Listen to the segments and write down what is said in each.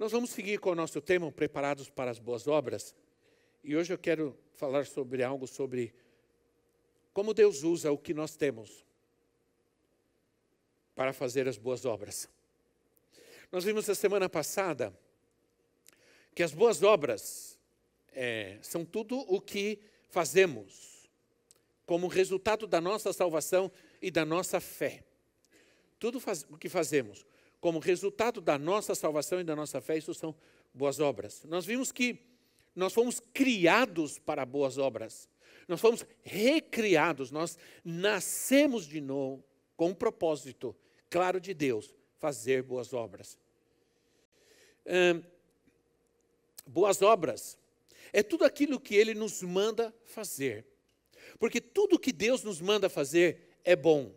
Nós vamos seguir com o nosso tema, Preparados para as Boas Obras. E hoje eu quero falar sobre algo sobre como Deus usa o que nós temos para fazer as boas obras. Nós vimos a semana passada que as boas obras é, são tudo o que fazemos como resultado da nossa salvação e da nossa fé. Tudo faz, o que fazemos como resultado da nossa salvação e da nossa fé, isso são boas obras. Nós vimos que nós fomos criados para boas obras. Nós fomos recriados, nós nascemos de novo com um propósito claro de Deus, fazer boas obras. Hum, boas obras é tudo aquilo que Ele nos manda fazer. Porque tudo que Deus nos manda fazer é bom.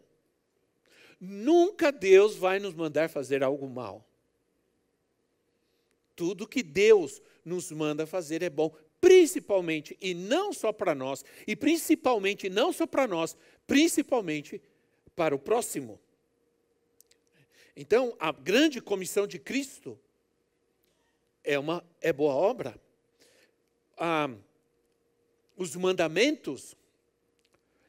Nunca Deus vai nos mandar fazer algo mal. Tudo que Deus nos manda fazer é bom, principalmente e não só para nós, e principalmente não só para nós, principalmente para o próximo. Então, a grande comissão de Cristo é uma é boa obra. Ah, os mandamentos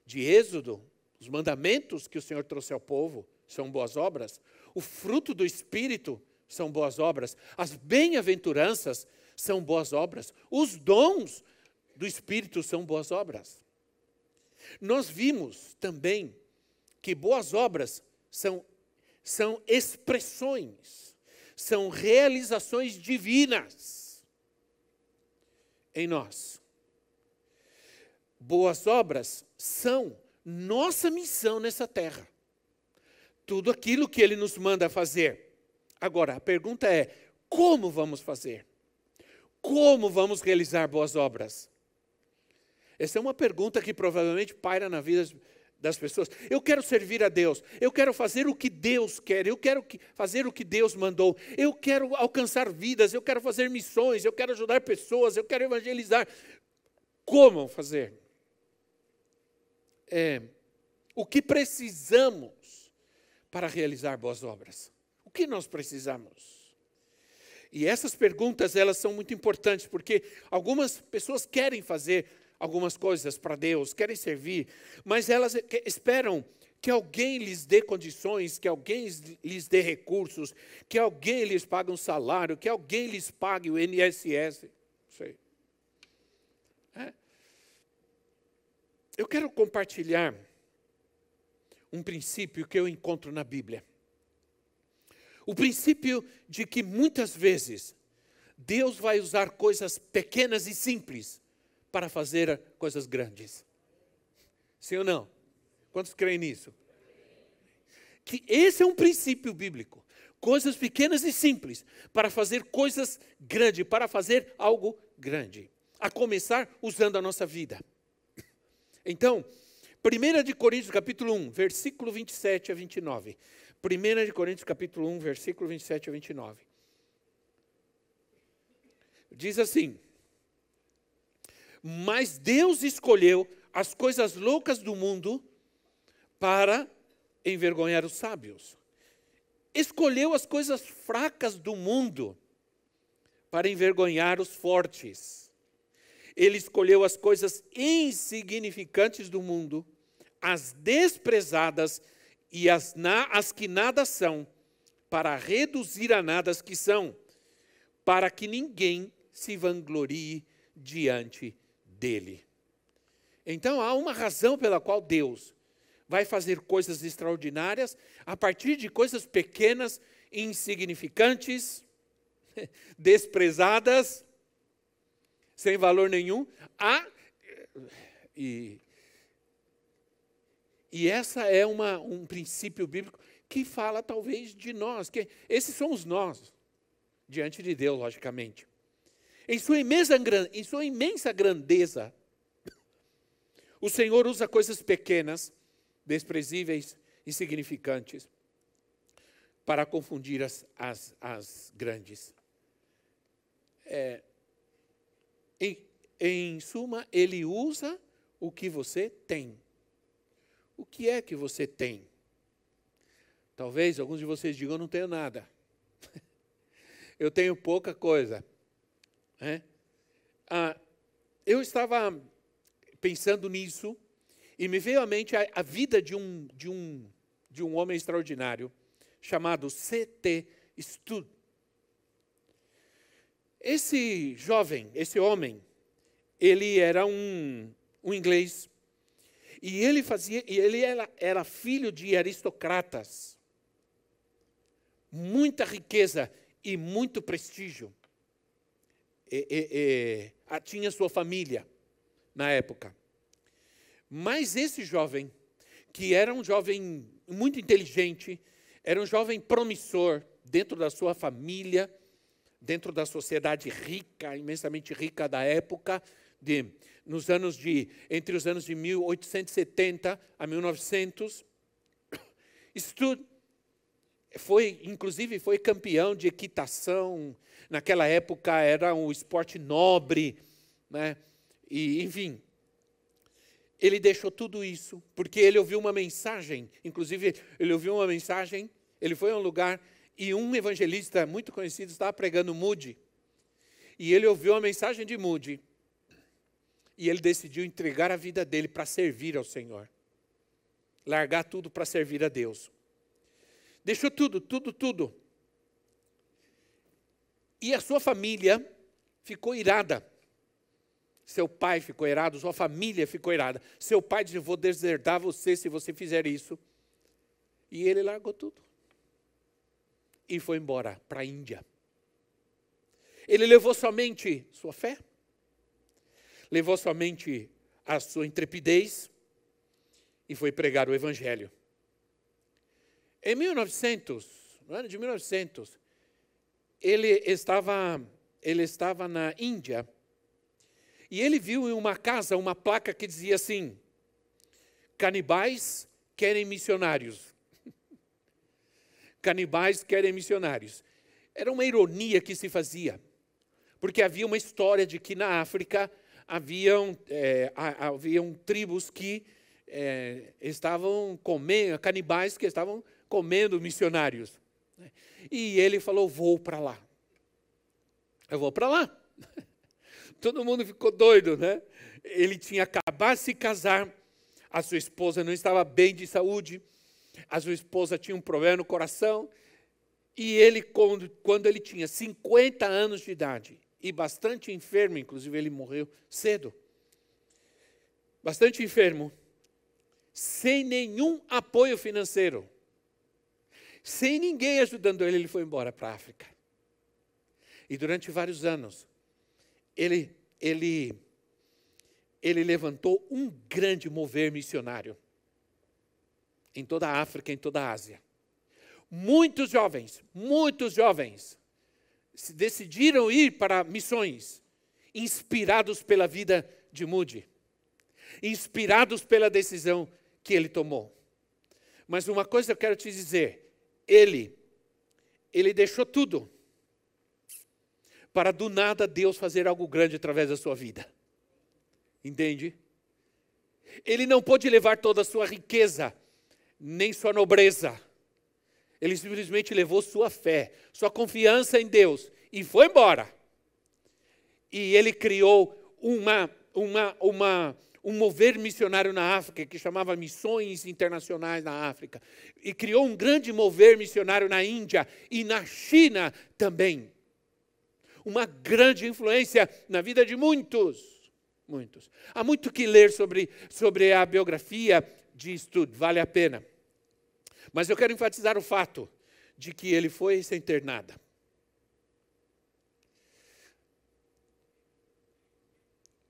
de Êxodo os mandamentos que o Senhor trouxe ao povo são boas obras. O fruto do Espírito são boas obras. As bem-aventuranças são boas obras. Os dons do Espírito são boas obras. Nós vimos também que boas obras são, são expressões, são realizações divinas em nós. Boas obras são nossa missão nessa terra. Tudo aquilo que ele nos manda fazer. Agora, a pergunta é: como vamos fazer? Como vamos realizar boas obras? Essa é uma pergunta que provavelmente paira na vida das pessoas. Eu quero servir a Deus, eu quero fazer o que Deus quer, eu quero fazer o que Deus mandou, eu quero alcançar vidas, eu quero fazer missões, eu quero ajudar pessoas, eu quero evangelizar. Como fazer? É, o que precisamos para realizar boas obras. O que nós precisamos? E essas perguntas, elas são muito importantes, porque algumas pessoas querem fazer algumas coisas para Deus, querem servir, mas elas esperam que alguém lhes dê condições, que alguém lhes dê recursos, que alguém lhes pague um salário, que alguém lhes pague o INSS. Sei. É. Eu quero compartilhar um princípio que eu encontro na Bíblia. O princípio de que muitas vezes Deus vai usar coisas pequenas e simples para fazer coisas grandes. Sim ou não? Quantos creem nisso? Que esse é um princípio bíblico. Coisas pequenas e simples para fazer coisas grandes, para fazer algo grande. A começar usando a nossa vida. Então, 1 de Coríntios capítulo 1, versículo 27 a 29. 1 de Coríntios capítulo 1, versículo 27 a 29. Diz assim: Mas Deus escolheu as coisas loucas do mundo para envergonhar os sábios. Escolheu as coisas fracas do mundo para envergonhar os fortes ele escolheu as coisas insignificantes do mundo, as desprezadas e as, na, as que nada são, para reduzir a nada as que são, para que ninguém se vanglorie diante dele. Então há uma razão pela qual Deus vai fazer coisas extraordinárias a partir de coisas pequenas, insignificantes, desprezadas, sem valor nenhum. Ah, e, e essa é uma, um princípio bíblico que fala talvez de nós, que esses somos nós, diante de Deus, logicamente. Em sua imensa, em sua imensa grandeza, o Senhor usa coisas pequenas, desprezíveis, insignificantes, para confundir as, as, as grandes. É, em, suma, ele usa o que você tem. O que é que você tem? Talvez alguns de vocês digam: Eu não tenho nada. eu tenho pouca coisa. É? Ah, eu estava pensando nisso e me veio à mente a, a vida de um, de, um, de um homem extraordinário chamado C.T. Stud. Esse jovem, esse homem, ele era um, um inglês e ele fazia, e ele era, era filho de aristocratas, muita riqueza e muito prestígio. E, e, e, tinha sua família na época. Mas esse jovem, que era um jovem muito inteligente, era um jovem promissor dentro da sua família, dentro da sociedade rica, imensamente rica da época, de, nos anos de, entre os anos de 1870 a 1900. Stud foi, inclusive, foi campeão de equitação. Naquela época era um esporte nobre, né? E, enfim, ele deixou tudo isso porque ele ouviu uma mensagem. Inclusive, ele ouviu uma mensagem. Ele foi a um lugar e um evangelista muito conhecido estava pregando Moody. E ele ouviu a mensagem de Moody e ele decidiu entregar a vida dele para servir ao Senhor. Largar tudo para servir a Deus. Deixou tudo, tudo, tudo. E a sua família ficou irada. Seu pai ficou irado, sua família ficou irada. Seu pai disse: Vou desertar você se você fizer isso. E ele largou tudo. E foi embora para a Índia. Ele levou somente sua fé, levou somente a sua intrepidez e foi pregar o Evangelho. Em 1900, no ano de 1900, ele estava, ele estava na Índia e ele viu em uma casa uma placa que dizia assim: canibais querem missionários. Canibais querem missionários. Era uma ironia que se fazia, porque havia uma história de que na África haviam, é, haviam tribos que é, estavam comendo, canibais que estavam comendo missionários. E ele falou: Vou para lá. Eu vou para lá. Todo mundo ficou doido, né? Ele tinha acabado de se casar, a sua esposa não estava bem de saúde, a sua esposa tinha um problema no coração, e ele, quando, quando ele tinha 50 anos de idade, e bastante enfermo, inclusive ele morreu cedo. Bastante enfermo, sem nenhum apoio financeiro, sem ninguém ajudando ele, ele foi embora para a África. E durante vários anos, ele, ele, ele levantou um grande mover missionário em toda a África, em toda a Ásia. Muitos jovens, muitos jovens decidiram ir para missões, inspirados pela vida de Moody, inspirados pela decisão que ele tomou. Mas uma coisa eu quero te dizer, ele, ele deixou tudo para do nada Deus fazer algo grande através da sua vida. Entende? Ele não pôde levar toda a sua riqueza, nem sua nobreza, ele simplesmente levou sua fé, sua confiança em Deus e foi embora. E ele criou uma, uma, uma, um mover missionário na África, que chamava Missões Internacionais na África. E criou um grande mover missionário na Índia e na China também. Uma grande influência na vida de muitos. Muitos. Há muito que ler sobre, sobre a biografia de estudo, vale a pena. Mas eu quero enfatizar o fato de que ele foi sem ter nada.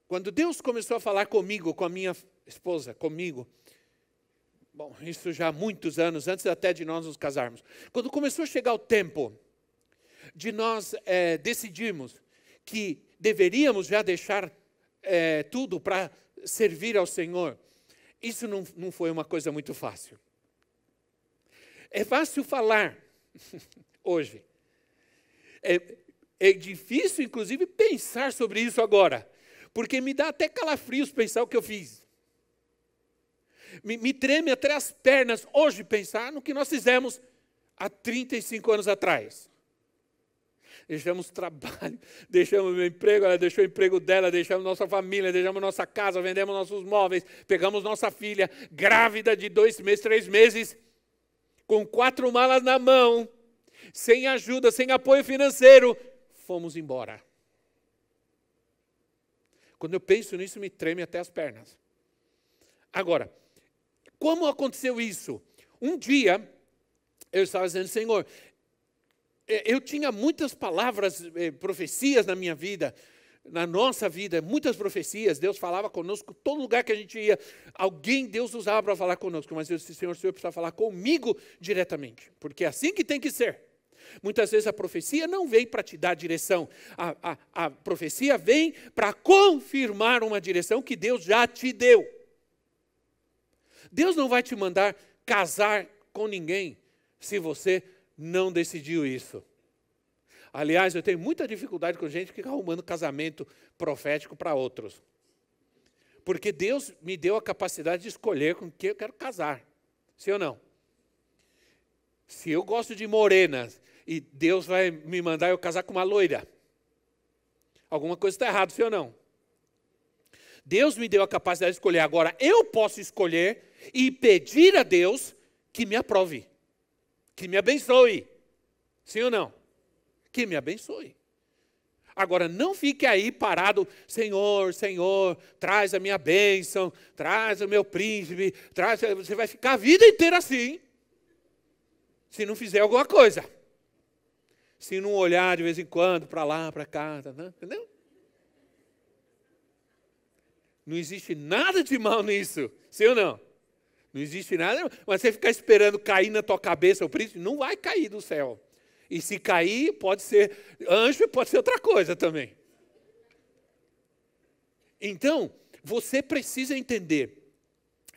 Quando Deus começou a falar comigo, com a minha esposa, comigo, bom, isso já há muitos anos, antes até de nós nos casarmos. Quando começou a chegar o tempo de nós é, decidirmos que deveríamos já deixar é, tudo para servir ao Senhor. Isso não, não foi uma coisa muito fácil. É fácil falar hoje. É, é difícil, inclusive, pensar sobre isso agora, porque me dá até calafrios pensar o que eu fiz. Me, me treme até as pernas hoje pensar no que nós fizemos há 35 anos atrás deixamos trabalho, deixamos meu emprego, ela deixou o emprego dela, deixamos nossa família, deixamos nossa casa, vendemos nossos móveis, pegamos nossa filha, grávida de dois meses, três meses, com quatro malas na mão, sem ajuda, sem apoio financeiro, fomos embora. Quando eu penso nisso, me treme até as pernas. Agora, como aconteceu isso? Um dia, eu estava dizendo, Senhor, é, eu tinha muitas palavras, eh, profecias na minha vida, na nossa vida, muitas profecias. Deus falava conosco, todo lugar que a gente ia, alguém Deus usava para falar conosco. Mas eu disse, Senhor, o Senhor precisa falar comigo diretamente, porque é assim que tem que ser. Muitas vezes a profecia não vem para te dar direção, a, a, a profecia vem para confirmar uma direção que Deus já te deu. Deus não vai te mandar casar com ninguém se você não decidiu isso. Aliás, eu tenho muita dificuldade com gente que fica arrumando casamento profético para outros. Porque Deus me deu a capacidade de escolher com quem eu quero casar. Sim ou não? Se eu gosto de morenas e Deus vai me mandar eu casar com uma loira, alguma coisa está errada, sim ou não? Deus me deu a capacidade de escolher. Agora, eu posso escolher e pedir a Deus que me aprove que me abençoe. Sim ou não? Que me abençoe. Agora, não fique aí parado, Senhor, Senhor, traz a minha bênção, traz o meu príncipe, traz. Você vai ficar a vida inteira assim, se não fizer alguma coisa. Se não olhar de vez em quando para lá, para cá, né? entendeu? Não existe nada de mal nisso, sim ou não? Não existe nada, mas você ficar esperando cair na tua cabeça o príncipe, não vai cair do céu. E se cair, pode ser anjo, pode ser outra coisa também. Então, você precisa entender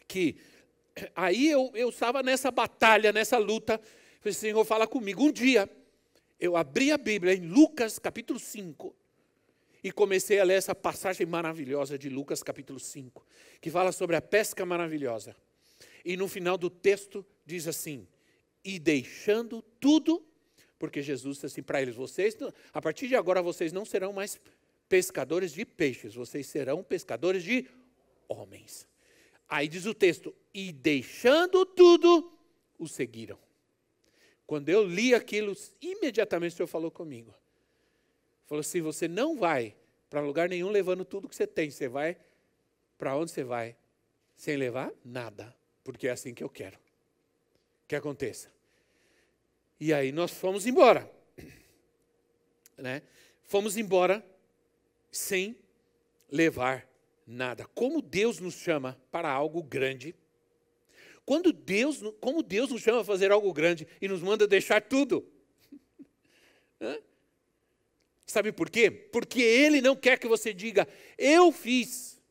que aí eu, eu estava nessa batalha, nessa luta. Falei, Senhor, fala comigo. Um dia, eu abri a Bíblia em Lucas capítulo 5 e comecei a ler essa passagem maravilhosa de Lucas capítulo 5, que fala sobre a pesca maravilhosa. E no final do texto diz assim: e deixando tudo, porque Jesus disse assim para eles: vocês, a partir de agora, vocês não serão mais pescadores de peixes, vocês serão pescadores de homens. Aí diz o texto: e deixando tudo, o seguiram. Quando eu li aquilo, imediatamente o Senhor falou comigo. Falou assim: você não vai para lugar nenhum levando tudo que você tem, você vai para onde você vai? Sem levar nada porque é assim que eu quero que aconteça. E aí nós fomos embora. Né? Fomos embora sem levar nada. Como Deus nos chama para algo grande. Quando Deus, como Deus nos chama a fazer algo grande e nos manda deixar tudo. Sabe por quê? Porque Ele não quer que você diga, eu fiz,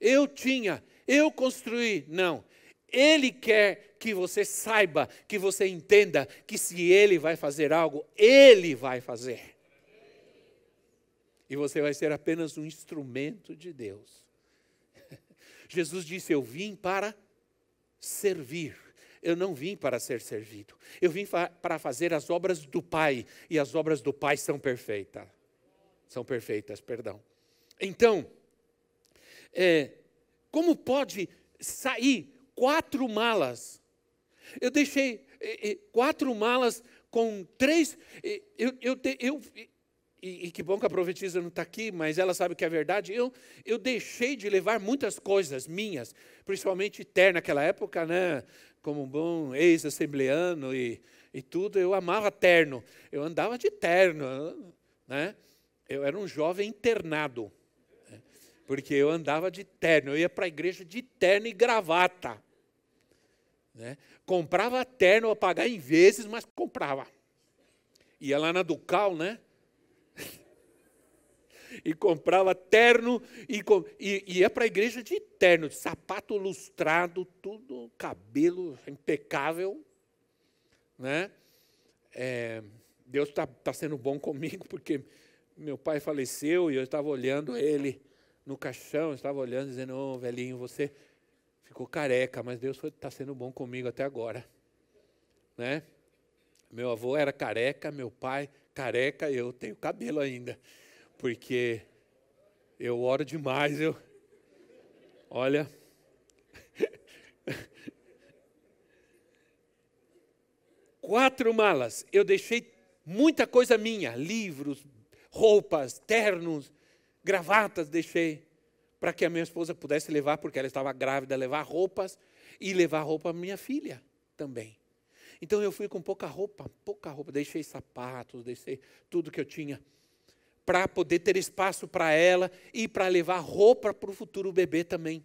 eu tinha, eu construí. Não. Ele quer que você saiba, que você entenda que se Ele vai fazer algo, Ele vai fazer. E você vai ser apenas um instrumento de Deus. Jesus disse: Eu vim para servir. Eu não vim para ser servido. Eu vim para fazer as obras do Pai. E as obras do Pai são perfeitas. São perfeitas, perdão. Então, é, como pode sair quatro malas. Eu deixei quatro malas com três. Eu, eu, eu, e, e, que bom que a profetisa não está aqui, mas ela sabe que é verdade. Eu, eu deixei de levar muitas coisas minhas, principalmente terno naquela época, né? Como um bom ex-assembleano e, e tudo, eu amava terno. Eu andava de terno, né? Eu era um jovem internado porque eu andava de terno, eu ia para a igreja de terno e gravata. Né? Comprava terno a pagar em vezes, mas comprava. Ia lá na Ducal, né? e comprava terno e, e ia para a igreja de terno, de sapato lustrado, tudo, cabelo impecável. Né? É, Deus está tá sendo bom comigo, porque meu pai faleceu e eu estava olhando ele no caixão, estava olhando, dizendo, ô oh, velhinho, você ficou careca, mas Deus está sendo bom comigo até agora. Né? Meu avô era careca, meu pai careca, eu tenho cabelo ainda, porque eu oro demais, eu. Olha. Quatro malas. Eu deixei muita coisa minha, livros, roupas, ternos, gravatas deixei para que a minha esposa pudesse levar, porque ela estava grávida, levar roupas e levar roupa para minha filha também. Então eu fui com pouca roupa, pouca roupa, deixei sapatos, deixei tudo que eu tinha para poder ter espaço para ela e para levar roupa para o futuro bebê também.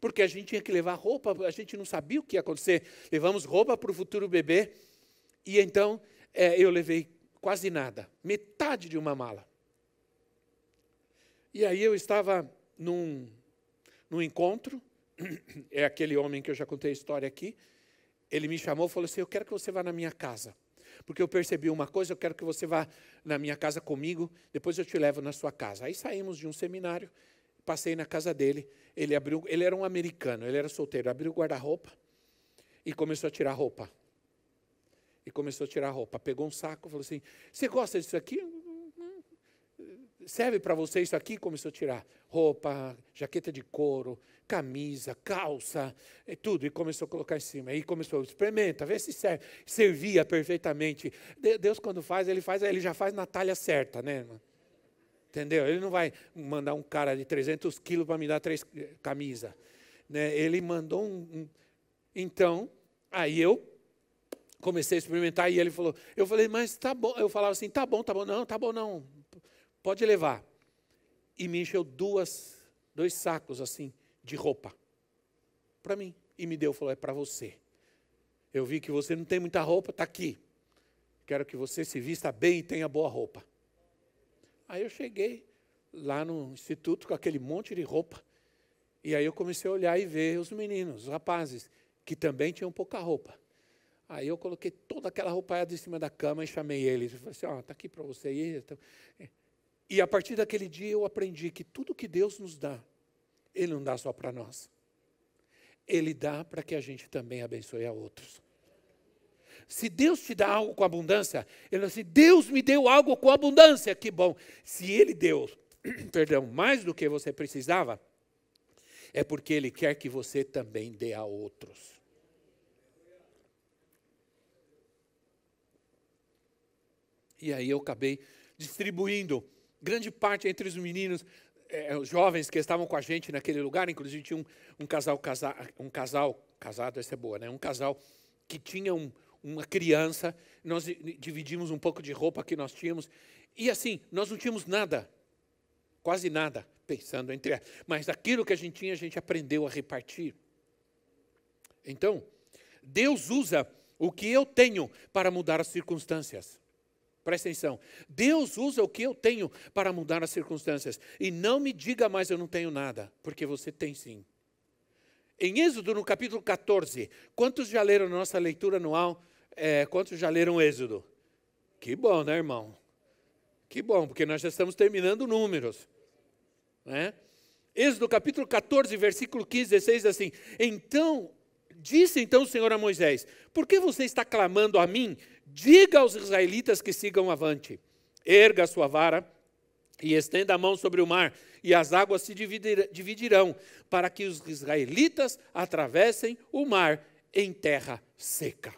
Porque a gente tinha que levar roupa, a gente não sabia o que ia acontecer. Levamos roupa para o futuro bebê e então é, eu levei quase nada, metade de uma mala. E aí eu estava num, num encontro, é aquele homem que eu já contei a história aqui, ele me chamou e falou assim: Eu quero que você vá na minha casa. Porque eu percebi uma coisa, eu quero que você vá na minha casa comigo, depois eu te levo na sua casa. Aí saímos de um seminário, passei na casa dele, ele abriu, ele era um americano, ele era solteiro, abriu o guarda-roupa e começou a tirar roupa. E começou a tirar roupa. Pegou um saco, falou assim: Você gosta disso aqui? Serve para você isso aqui? Começou a tirar roupa, jaqueta de couro, camisa, calça, e tudo, e começou a colocar em cima. Aí começou, experimenta, vê se serve. Servia perfeitamente. Deus, quando faz, ele faz, ele já faz na talha certa, né? Entendeu? Ele não vai mandar um cara de 300 quilos para me dar três camisas. Né? Ele mandou um, um. Então, aí eu comecei a experimentar e ele falou, eu falei, mas tá bom. Eu falava assim, tá bom, tá bom, não, tá bom, não pode levar. E me encheu duas, dois sacos assim de roupa para mim. E me deu, falou: é para você. Eu vi que você não tem muita roupa, está aqui. Quero que você se vista bem e tenha boa roupa. Aí eu cheguei lá no instituto com aquele monte de roupa. E aí eu comecei a olhar e ver os meninos, os rapazes, que também tinham pouca roupa. Aí eu coloquei toda aquela roupa em cima da cama e chamei eles. Eu falei assim, ó, oh, está aqui para você. aí. E a partir daquele dia eu aprendi que tudo que Deus nos dá, Ele não dá só para nós. Ele dá para que a gente também abençoe a outros. Se Deus te dá algo com abundância, Ele assim, Deus me deu algo com abundância, que bom. Se Ele deu, perdão, mais do que você precisava, é porque Ele quer que você também dê a outros. E aí eu acabei distribuindo grande parte entre os meninos, é, os jovens que estavam com a gente naquele lugar, inclusive tinha um, um casal, casa, um casal, casado, essa é boa, né? Um casal que tinha um, uma criança, nós dividimos um pouco de roupa que nós tínhamos, e assim, nós não tínhamos nada, quase nada, pensando entre mas aquilo que a gente tinha, a gente aprendeu a repartir. Então, Deus usa o que eu tenho para mudar as circunstâncias. Presta atenção. Deus usa o que eu tenho para mudar as circunstâncias. E não me diga mais eu não tenho nada, porque você tem sim. Em Êxodo, no capítulo 14, quantos já leram nossa leitura anual? É, quantos já leram Êxodo? Que bom, né, irmão? Que bom, porque nós já estamos terminando números. Né? Êxodo capítulo 14, versículo 15, 16, assim: Então, disse então o Senhor a Moisés: Por que você está clamando a mim? Diga aos israelitas que sigam avante. Erga sua vara e estenda a mão sobre o mar, e as águas se dividirão, para que os israelitas atravessem o mar em terra seca.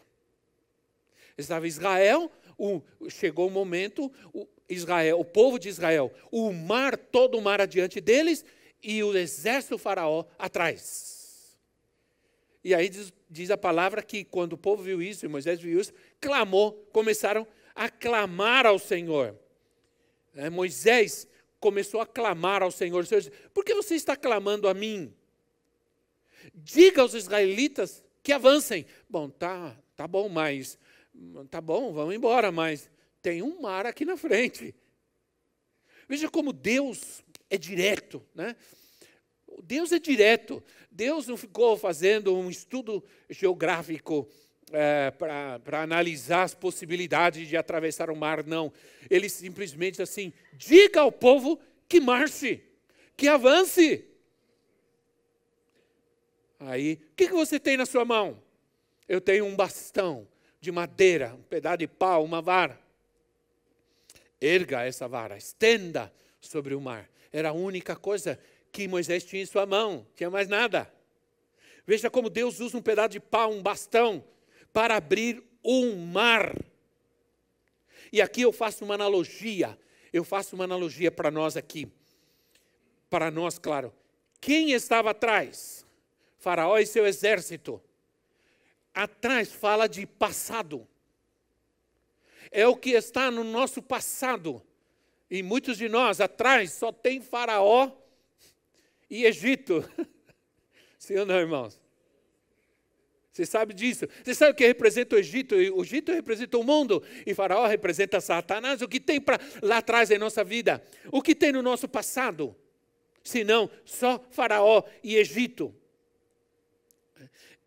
Estava Israel, o, chegou o momento, o, Israel, o povo de Israel, o mar, todo o mar adiante deles, e o exército faraó atrás. E aí diz, diz, a palavra que quando o povo viu isso, e Moisés viu isso, clamou, começaram a clamar ao Senhor. É, Moisés começou a clamar ao Senhor. O Senhor disse, por que você está clamando a mim? Diga aos israelitas que avancem. Bom, tá, tá bom, mas tá bom, vamos embora, mas tem um mar aqui na frente. Veja como Deus é direto, né? Deus é direto. Deus não ficou fazendo um estudo geográfico é, para analisar as possibilidades de atravessar o mar, não. Ele simplesmente assim, diga ao povo que marche, que avance. Aí, o que, que você tem na sua mão? Eu tenho um bastão de madeira, um pedaço de pau, uma vara. Erga essa vara, estenda sobre o mar. Era a única coisa que Moisés tinha em sua mão, tinha mais nada. Veja como Deus usa um pedaço de pau, um bastão, para abrir um mar. E aqui eu faço uma analogia, eu faço uma analogia para nós aqui. Para nós, claro. Quem estava atrás? Faraó e seu exército. Atrás fala de passado. É o que está no nosso passado. E muitos de nós atrás só tem Faraó e Egito. Sim ou não, irmãos? Você sabe disso. Você sabe o que representa o Egito? O Egito representa o mundo e Faraó representa Satanás. O que tem para lá atrás em nossa vida? O que tem no nosso passado? Se não, só Faraó e Egito.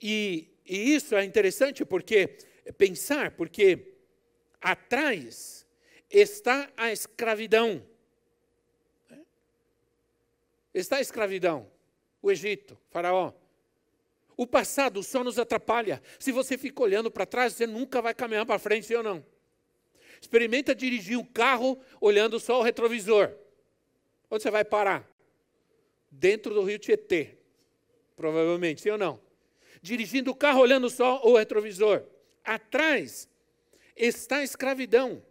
E, e isso é interessante porque pensar, porque atrás está a escravidão. Está a escravidão, o Egito, Faraó. O passado só nos atrapalha. Se você fica olhando para trás, você nunca vai caminhar para frente, sim ou não? Experimenta dirigir um carro olhando só o retrovisor. Onde você vai parar? Dentro do rio Tietê. Provavelmente, sim ou não? Dirigindo o carro olhando só o retrovisor. Atrás está a escravidão.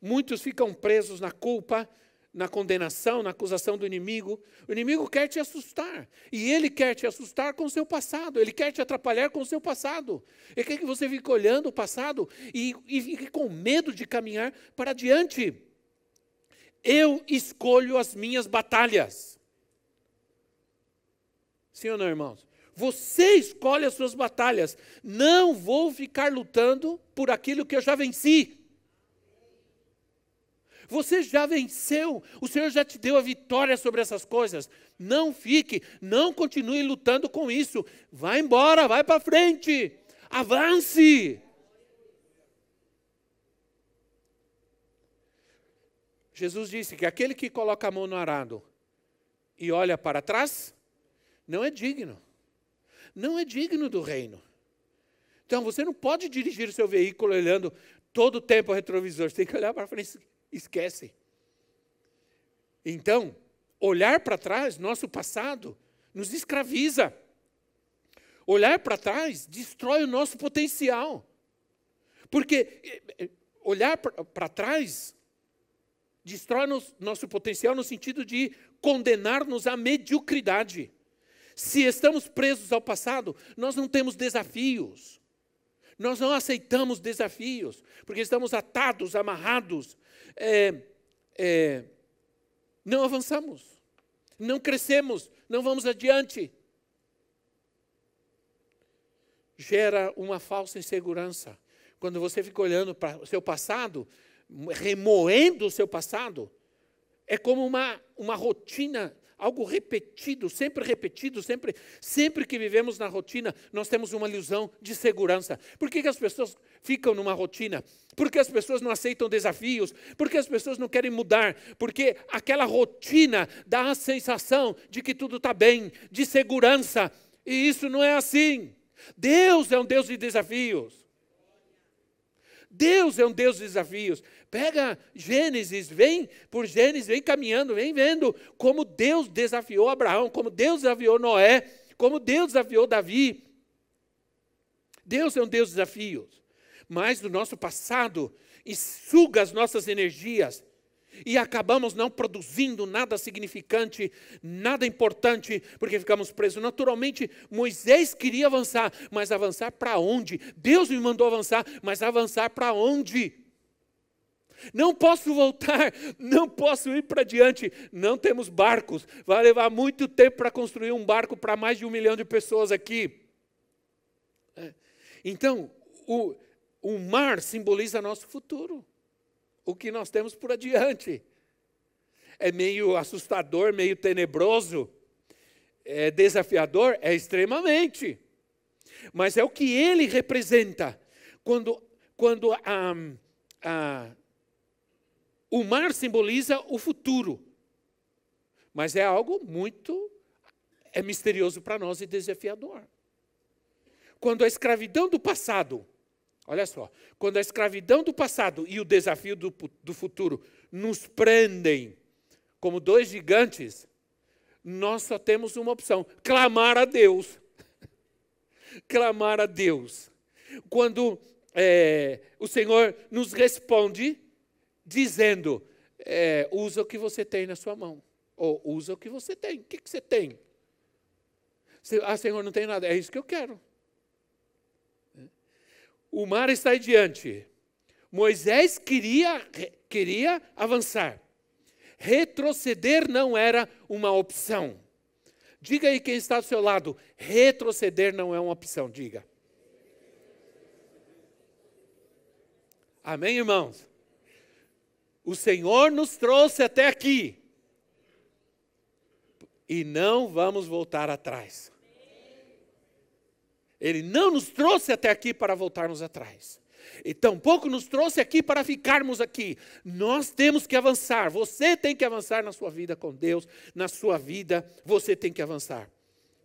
Muitos ficam presos na culpa, na condenação, na acusação do inimigo. O inimigo quer te assustar. E ele quer te assustar com o seu passado. Ele quer te atrapalhar com o seu passado. Ele quer que você fique olhando o passado e, e fique com medo de caminhar para adiante. Eu escolho as minhas batalhas. Sim ou não, irmãos? Você escolhe as suas batalhas. Não vou ficar lutando por aquilo que eu já venci. Você já venceu, o Senhor já te deu a vitória sobre essas coisas. Não fique, não continue lutando com isso. Vá embora, vai para frente, avance. Jesus disse que aquele que coloca a mão no arado e olha para trás, não é digno. Não é digno do reino. Então você não pode dirigir o seu veículo olhando todo o tempo ao retrovisor, você tem que olhar para frente esquece. Então, olhar para trás, nosso passado, nos escraviza. Olhar para trás destrói o nosso potencial. Porque eh, eh, olhar para trás destrói nosso potencial no sentido de condenar-nos à mediocridade. Se estamos presos ao passado, nós não temos desafios. Nós não aceitamos desafios, porque estamos atados, amarrados é, é, não avançamos, não crescemos, não vamos adiante. Gera uma falsa insegurança. Quando você fica olhando para o seu passado, remoendo o seu passado, é como uma, uma rotina algo repetido, sempre repetido, sempre, sempre que vivemos na rotina, nós temos uma ilusão de segurança. Por que, que as pessoas ficam numa rotina? Porque as pessoas não aceitam desafios, porque as pessoas não querem mudar, porque aquela rotina dá a sensação de que tudo está bem, de segurança, e isso não é assim. Deus é um Deus de desafios. Deus é um Deus de desafios. Pega Gênesis, vem por Gênesis, vem caminhando, vem vendo como Deus desafiou Abraão, como Deus desafiou Noé, como Deus desafiou Davi. Deus é um Deus de desafios. Mas do nosso passado, e suga as nossas energias, e acabamos não produzindo nada significante, nada importante, porque ficamos presos. Naturalmente, Moisés queria avançar, mas avançar para onde? Deus me mandou avançar, mas avançar para onde? Não posso voltar, não posso ir para diante. Não temos barcos. Vai levar muito tempo para construir um barco para mais de um milhão de pessoas aqui. É. Então, o, o mar simboliza nosso futuro. O que nós temos por adiante. É meio assustador, meio tenebroso, é desafiador, é extremamente. Mas é o que ele representa. Quando, quando a, a, o mar simboliza o futuro. Mas é algo muito é misterioso para nós e desafiador. Quando a escravidão do passado, olha só, quando a escravidão do passado e o desafio do, do futuro nos prendem como dois gigantes, nós só temos uma opção: clamar a Deus. clamar a Deus. Quando é, o Senhor nos responde dizendo: é, usa o que você tem na sua mão. Ou usa o que você tem. O que, que você tem? Ah, Senhor, não tem nada. É isso que eu quero. O mar está diante. Moisés queria, queria avançar. Retroceder não era uma opção. Diga aí quem está do seu lado: retroceder não é uma opção. Diga. Amém, irmãos? O Senhor nos trouxe até aqui. E não vamos voltar atrás. Ele não nos trouxe até aqui para voltarmos atrás. E tampouco nos trouxe aqui para ficarmos aqui. Nós temos que avançar. Você tem que avançar na sua vida com Deus, na sua vida, você tem que avançar.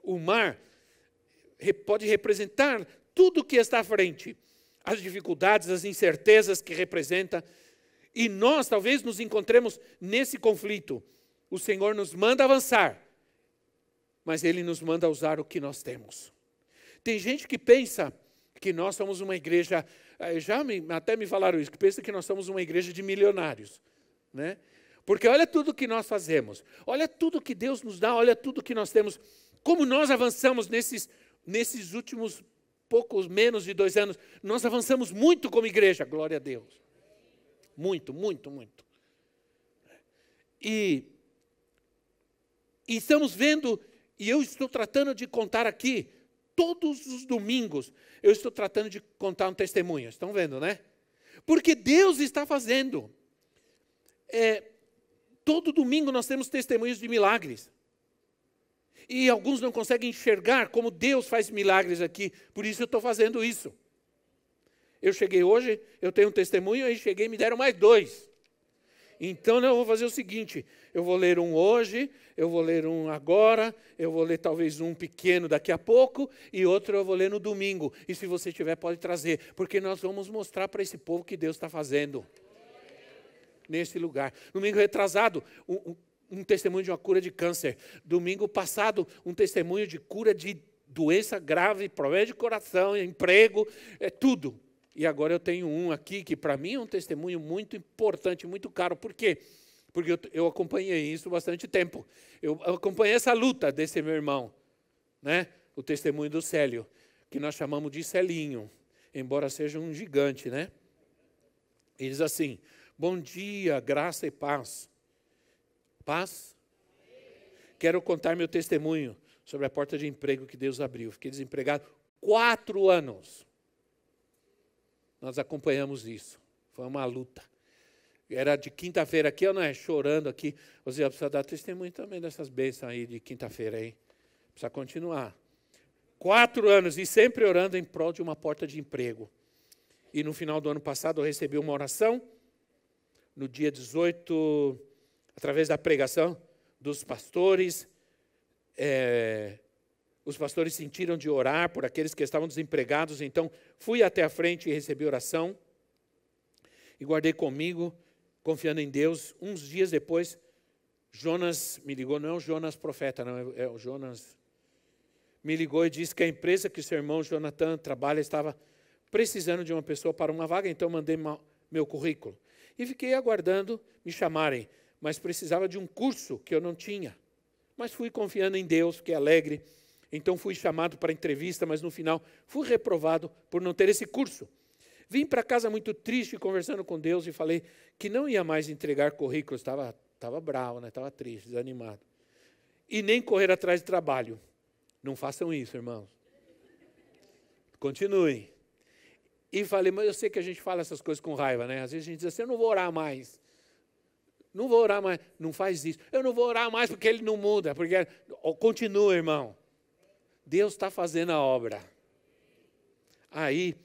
O mar pode representar tudo o que está à frente, as dificuldades, as incertezas que representa. E nós talvez nos encontremos nesse conflito. O Senhor nos manda avançar, mas Ele nos manda usar o que nós temos. Tem gente que pensa que nós somos uma igreja, eh, já me, até me falaram isso, que pensa que nós somos uma igreja de milionários, né? Porque olha tudo que nós fazemos, olha tudo que Deus nos dá, olha tudo que nós temos, como nós avançamos nesses, nesses últimos poucos menos de dois anos, nós avançamos muito como igreja, glória a Deus. Muito, muito, muito. E, e estamos vendo, e eu estou tratando de contar aqui, todos os domingos eu estou tratando de contar um testemunho. Estão vendo, né? Porque Deus está fazendo. É, todo domingo nós temos testemunhos de milagres. E alguns não conseguem enxergar como Deus faz milagres aqui. Por isso eu estou fazendo isso. Eu cheguei hoje, eu tenho um testemunho, e cheguei e me deram mais dois. Então eu vou fazer o seguinte: eu vou ler um hoje, eu vou ler um agora, eu vou ler talvez um pequeno daqui a pouco e outro eu vou ler no domingo. E se você tiver, pode trazer, porque nós vamos mostrar para esse povo que Deus está fazendo nesse lugar. Domingo retrasado, um, um testemunho de uma cura de câncer. Domingo passado, um testemunho de cura de doença grave, problema de coração, emprego, é tudo. E agora eu tenho um aqui que para mim é um testemunho muito importante, muito caro. Por quê? Porque eu, eu acompanhei isso bastante tempo. Eu acompanhei essa luta desse meu irmão, né? O testemunho do Célio, que nós chamamos de Celinho, embora seja um gigante, né? Ele diz assim: Bom dia, graça e paz. Paz? Quero contar meu testemunho sobre a porta de emprego que Deus abriu. Fiquei desempregado quatro anos. Nós acompanhamos isso. Foi uma luta. Era de quinta-feira aqui, eu não é? Chorando aqui. Você precisa dar testemunho também dessas bênçãos aí de quinta-feira aí. Precisa continuar. Quatro anos e sempre orando em prol de uma porta de emprego. E no final do ano passado eu recebi uma oração, no dia 18, através da pregação dos pastores. É, os pastores sentiram de orar por aqueles que estavam desempregados, então fui até a frente e recebi oração. E guardei comigo, confiando em Deus. Uns dias depois, Jonas me ligou, não é o Jonas profeta, não, é o Jonas. Me ligou e disse que a empresa que seu irmão Jonathan trabalha estava precisando de uma pessoa para uma vaga, então mandei meu currículo. E fiquei aguardando me chamarem, mas precisava de um curso que eu não tinha. Mas fui confiando em Deus, fiquei alegre então fui chamado para entrevista, mas no final fui reprovado por não ter esse curso. Vim para casa muito triste, conversando com Deus, e falei que não ia mais entregar currículos. Estava, estava bravo, né? estava triste, desanimado. E nem correr atrás de trabalho. Não façam isso, irmãos. Continuem. e falei, mas eu sei que a gente fala essas coisas com raiva, né? Às vezes a gente diz assim, eu não vou orar mais. Não vou orar mais. Não faz isso. Eu não vou orar mais porque ele não muda. Porque continua, irmão. Deus está fazendo a obra. Aí,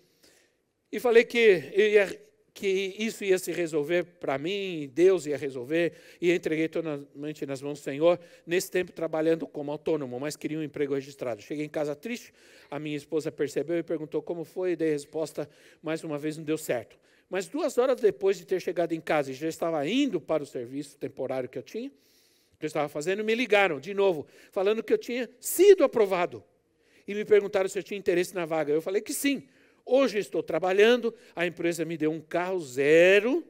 e falei que ia que isso ia se resolver para mim, Deus ia resolver, e entreguei totalmente nas mãos do Senhor, nesse tempo trabalhando como autônomo, mas queria um emprego registrado. Cheguei em casa triste, a minha esposa percebeu e perguntou como foi, e dei resposta, mais uma vez não deu certo. Mas duas horas depois de ter chegado em casa e já estava indo para o serviço temporário que eu tinha, que eu estava fazendo, me ligaram de novo, falando que eu tinha sido aprovado. E me perguntaram se eu tinha interesse na vaga. Eu falei que sim. Hoje estou trabalhando, a empresa me deu um carro zero.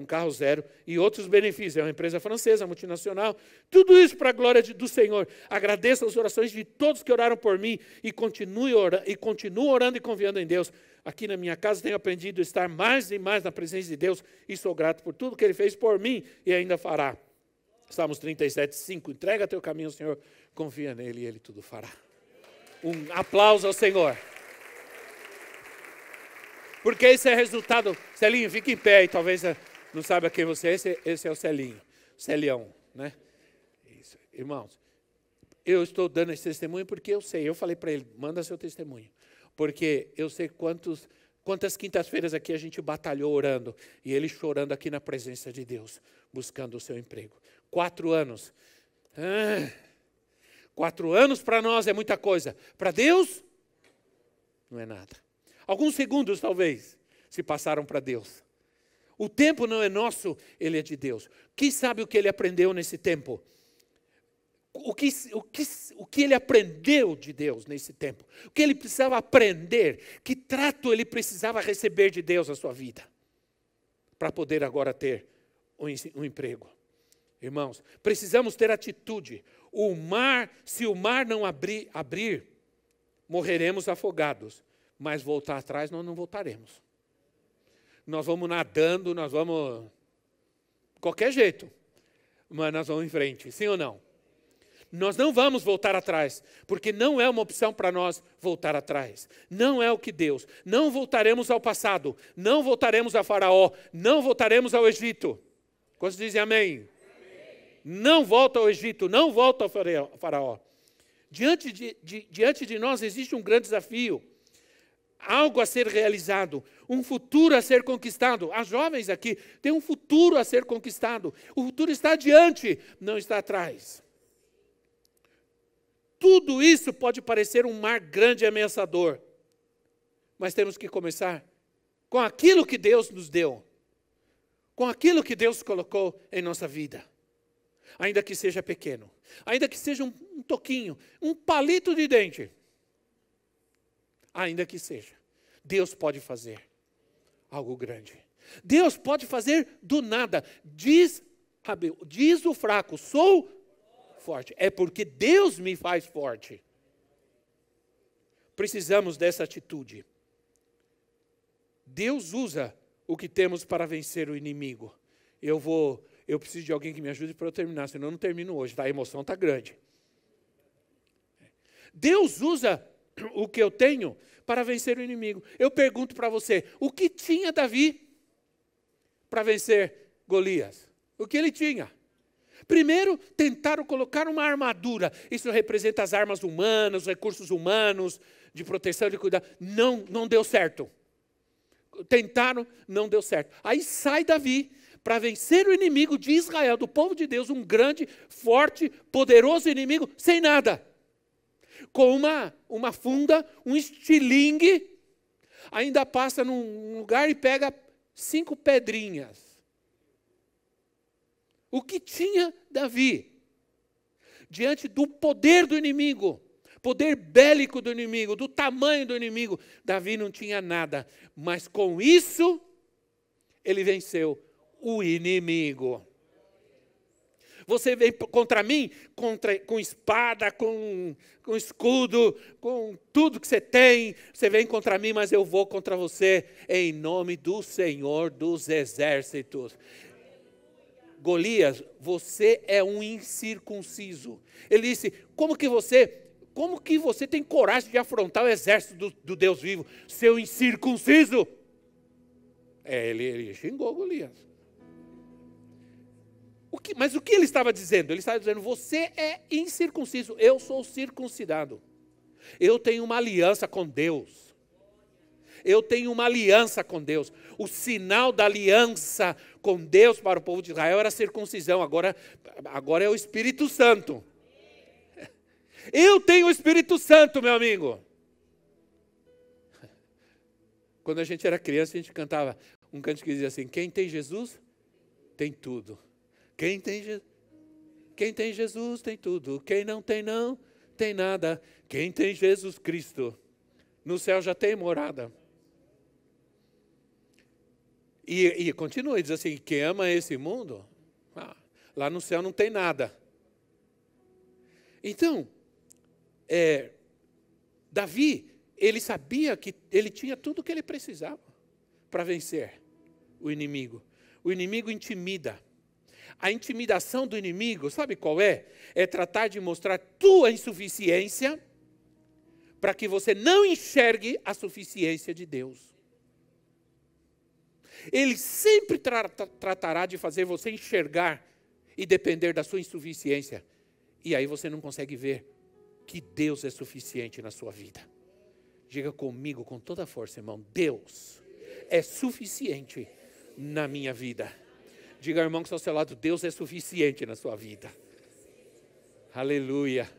Um carro zero e outros benefícios. É uma empresa francesa, multinacional. Tudo isso para a glória de, do Senhor. Agradeço as orações de todos que oraram por mim e continue orando, e continuo orando e confiando em Deus. Aqui na minha casa tenho aprendido a estar mais e mais na presença de Deus e sou grato por tudo que Ele fez por mim e ainda fará. Salmos 37, 5. Entrega teu caminho ao Senhor, confia nele e Ele tudo fará. Um aplauso ao Senhor. Porque esse é resultado. Celinho, fique em pé e talvez não saiba quem você é. Esse, esse é o Celinho. Celião, né? Isso. Irmãos, eu estou dando esse testemunho porque eu sei. Eu falei para ele, manda seu testemunho. Porque eu sei quantos, quantas quintas-feiras aqui a gente batalhou orando. E ele chorando aqui na presença de Deus, buscando o seu emprego. Quatro anos. Ah, Quatro anos para nós é muita coisa. Para Deus, não é nada. Alguns segundos, talvez, se passaram para Deus. O tempo não é nosso, ele é de Deus. Quem sabe o que ele aprendeu nesse tempo? O que, o, que, o que ele aprendeu de Deus nesse tempo? O que ele precisava aprender? Que trato ele precisava receber de Deus na sua vida? Para poder agora ter um, um emprego. Irmãos, precisamos ter atitude. O mar, se o mar não abrir, abrir, morreremos afogados. Mas voltar atrás nós não voltaremos. Nós vamos nadando, nós vamos. Qualquer jeito. Mas nós vamos em frente, sim ou não? Nós não vamos voltar atrás, porque não é uma opção para nós voltar atrás. Não é o que Deus. Não voltaremos ao passado, não voltaremos a Faraó, não voltaremos ao Egito. Quantos dizem amém? não volta ao Egito, não volta ao Faraó. Diante de, de, diante de nós existe um grande desafio, algo a ser realizado, um futuro a ser conquistado. As jovens aqui têm um futuro a ser conquistado. O futuro está adiante, não está atrás. Tudo isso pode parecer um mar grande e ameaçador, mas temos que começar com aquilo que Deus nos deu, com aquilo que Deus colocou em nossa vida ainda que seja pequeno, ainda que seja um, um toquinho, um palito de dente, ainda que seja, Deus pode fazer algo grande. Deus pode fazer do nada. Diz, diz o fraco, sou forte. É porque Deus me faz forte. Precisamos dessa atitude. Deus usa o que temos para vencer o inimigo. Eu vou eu preciso de alguém que me ajude para eu terminar, senão eu não termino hoje, tá? a emoção está grande. Deus usa o que eu tenho para vencer o inimigo. Eu pergunto para você: o que tinha Davi para vencer Golias? O que ele tinha? Primeiro, tentaram colocar uma armadura. Isso representa as armas humanas, os recursos humanos, de proteção, de cuidado. Não, não deu certo. Tentaram, não deu certo. Aí sai Davi para vencer o inimigo de Israel, do povo de Deus, um grande, forte, poderoso inimigo, sem nada. Com uma, uma funda, um estilingue, ainda passa num lugar e pega cinco pedrinhas. O que tinha Davi? Diante do poder do inimigo, poder bélico do inimigo, do tamanho do inimigo, Davi não tinha nada, mas com isso ele venceu o inimigo. Você vem contra mim contra, com espada, com, com escudo, com tudo que você tem. Você vem contra mim, mas eu vou contra você em nome do Senhor dos Exércitos. Golias, você é um incircunciso. Ele disse: Como que você como que você tem coragem de afrontar o exército do, do Deus vivo, seu incircunciso? É, ele, ele xingou Golias. O que, mas o que ele estava dizendo? Ele estava dizendo: você é incircunciso, eu sou circuncidado. Eu tenho uma aliança com Deus. Eu tenho uma aliança com Deus. O sinal da aliança com Deus para o povo de Israel era a circuncisão, agora, agora é o Espírito Santo. Eu tenho o Espírito Santo, meu amigo. Quando a gente era criança, a gente cantava um canto que dizia assim: Quem tem Jesus, tem tudo. Quem tem. Quem tem Jesus, tem tudo. Quem não tem, não, tem nada. Quem tem Jesus Cristo, no céu já tem morada. E, e continua, e diz assim: quem ama esse mundo, ah, lá no céu não tem nada. Então, é, Davi, ele sabia que ele tinha tudo o que ele precisava para vencer o inimigo. O inimigo intimida. A intimidação do inimigo, sabe qual é? É tratar de mostrar tua insuficiência para que você não enxergue a suficiência de Deus. Ele sempre tra tratará de fazer você enxergar e depender da sua insuficiência. E aí você não consegue ver que Deus é suficiente na sua vida. Diga comigo com toda a força, irmão: Deus é suficiente na minha vida. Diga, irmão, que está ao seu lado: Deus é suficiente na sua vida. Aleluia.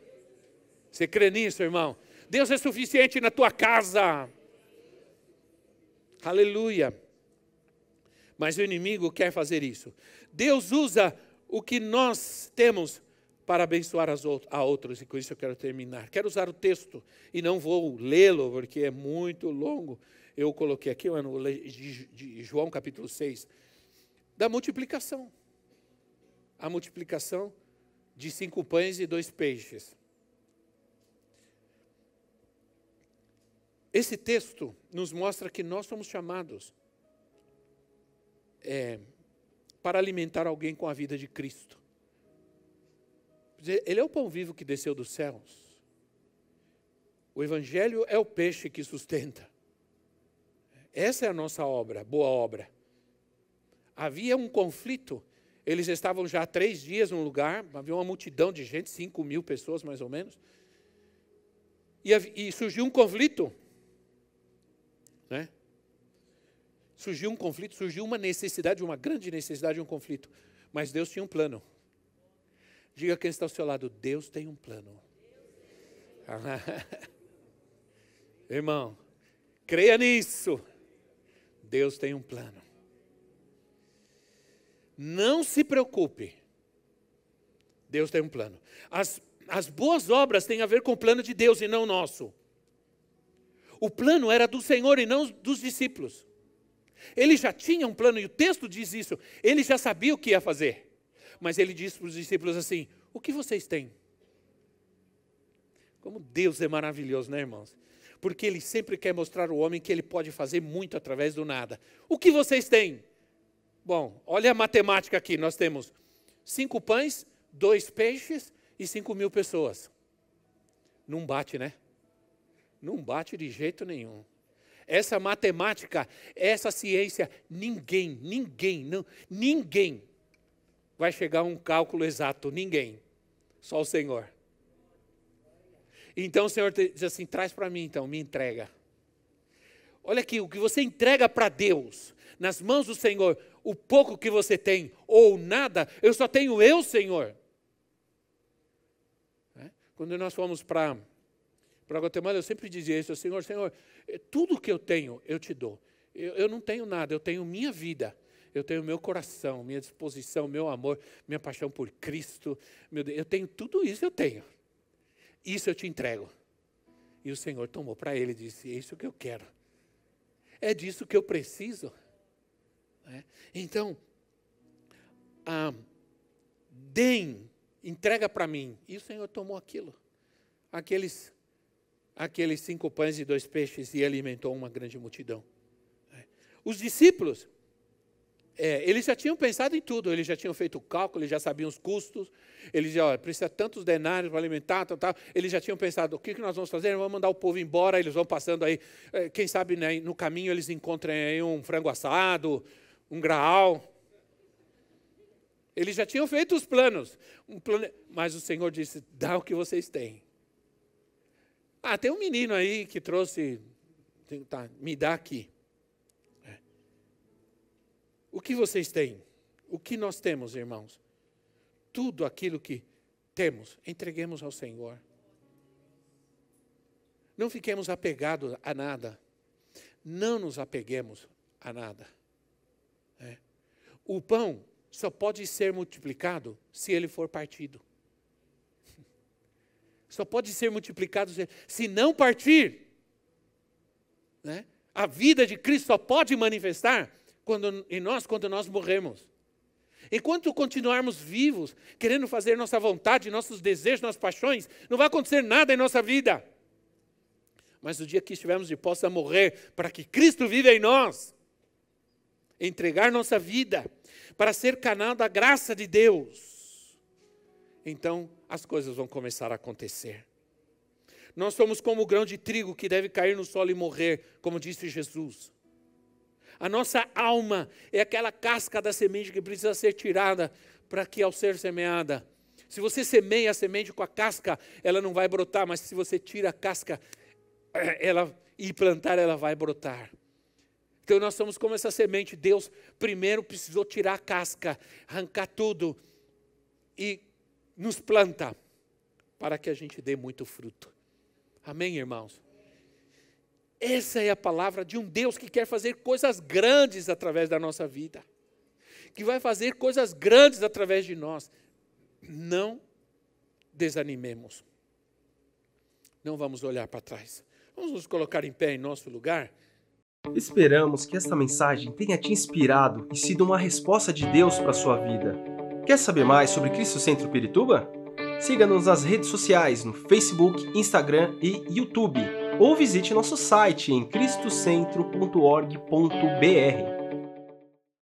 Você crê nisso, irmão? Deus é suficiente na tua casa. Aleluia. Mas o inimigo quer fazer isso. Deus usa o que nós temos para abençoar a outros, e com isso eu quero terminar. Quero usar o texto e não vou lê-lo, porque é muito longo. Eu coloquei aqui de João capítulo 6, da multiplicação. A multiplicação de cinco pães e dois peixes. Esse texto nos mostra que nós somos chamados é, para alimentar alguém com a vida de Cristo. Ele é o pão vivo que desceu dos céus. O Evangelho é o peixe que sustenta. Essa é a nossa obra, boa obra. Havia um conflito. Eles estavam já há três dias num lugar, havia uma multidão de gente, cinco mil pessoas mais ou menos. E, e surgiu um conflito. Né? surgiu um conflito, surgiu uma necessidade, uma grande necessidade de um conflito. Mas Deus tinha um plano. Diga quem está ao seu lado, Deus tem um plano. Irmão, creia nisso. Deus tem um plano. Não se preocupe. Deus tem um plano. As, as boas obras têm a ver com o plano de Deus e não nosso. O plano era do Senhor e não dos discípulos. Ele já tinha um plano, e o texto diz isso. Ele já sabia o que ia fazer. Mas ele disse para os discípulos assim: O que vocês têm? Como Deus é maravilhoso, né, irmãos? Porque ele sempre quer mostrar ao homem que ele pode fazer muito através do nada. O que vocês têm? Bom, olha a matemática aqui: nós temos cinco pães, dois peixes e cinco mil pessoas. Não bate, né? Não bate de jeito nenhum essa matemática, essa ciência, ninguém, ninguém, não, ninguém vai chegar a um cálculo exato, ninguém. Só o Senhor. Então o Senhor diz assim: traz para mim, então, me entrega. Olha aqui, o que você entrega para Deus, nas mãos do Senhor, o pouco que você tem, ou nada, eu só tenho eu, Senhor. É? Quando nós fomos para para Guatemala, eu sempre dizia isso, Senhor, Senhor, eh, tudo que eu tenho, eu te dou. Eu, eu não tenho nada, eu tenho minha vida. Eu tenho meu coração, minha disposição, meu amor, minha paixão por Cristo. Meu Deus, eu tenho tudo isso, eu tenho. Isso eu te entrego. E o Senhor tomou para ele e disse: É isso que eu quero. É disso que eu preciso. É? Então, ah, deem, entrega para mim. E o Senhor tomou aquilo. Aqueles aqueles cinco pães e dois peixes e alimentou uma grande multidão. Os discípulos É, eles já tinham pensado em tudo, eles já tinham feito o cálculo, eles já sabiam os custos, eles já, precisa tantos denários para alimentar, tal, tal. eles já tinham pensado, o que, que nós vamos fazer? Vamos mandar o povo embora, eles vão passando aí, é, quem sabe né, no caminho eles encontrem um frango assado, um graal. Eles já tinham feito os planos, um plane... mas o Senhor disse, dá o que vocês têm. Ah, tem um menino aí que trouxe, tá, me dá aqui. O que vocês têm? O que nós temos, irmãos? Tudo aquilo que temos, entreguemos ao Senhor. Não fiquemos apegados a nada. Não nos apeguemos a nada. O pão só pode ser multiplicado se ele for partido. Só pode ser multiplicado se, não partir. Né? A vida de Cristo só pode manifestar quando, em nós quando nós morremos. Enquanto continuarmos vivos, querendo fazer nossa vontade, nossos desejos, nossas paixões, não vai acontecer nada em nossa vida. Mas no dia que estivermos posse a morrer, para que Cristo viva em nós, entregar nossa vida para ser canal da graça de Deus, então as coisas vão começar a acontecer. Nós somos como o grão de trigo que deve cair no solo e morrer, como disse Jesus. A nossa alma é aquela casca da semente que precisa ser tirada para que, ao ser semeada, se você semeia a semente com a casca, ela não vai brotar, mas se você tira a casca ela, e plantar, ela vai brotar. Então nós somos como essa semente. Deus primeiro precisou tirar a casca, arrancar tudo e nos planta para que a gente dê muito fruto. Amém, irmãos? Essa é a palavra de um Deus que quer fazer coisas grandes através da nossa vida, que vai fazer coisas grandes através de nós. Não desanimemos. Não vamos olhar para trás. Vamos nos colocar em pé em nosso lugar. Esperamos que esta mensagem tenha te inspirado e sido uma resposta de Deus para a sua vida. Quer saber mais sobre Cristo Centro Pirituba? Siga-nos nas redes sociais no Facebook, Instagram e YouTube ou visite nosso site em cristocentro.org.br.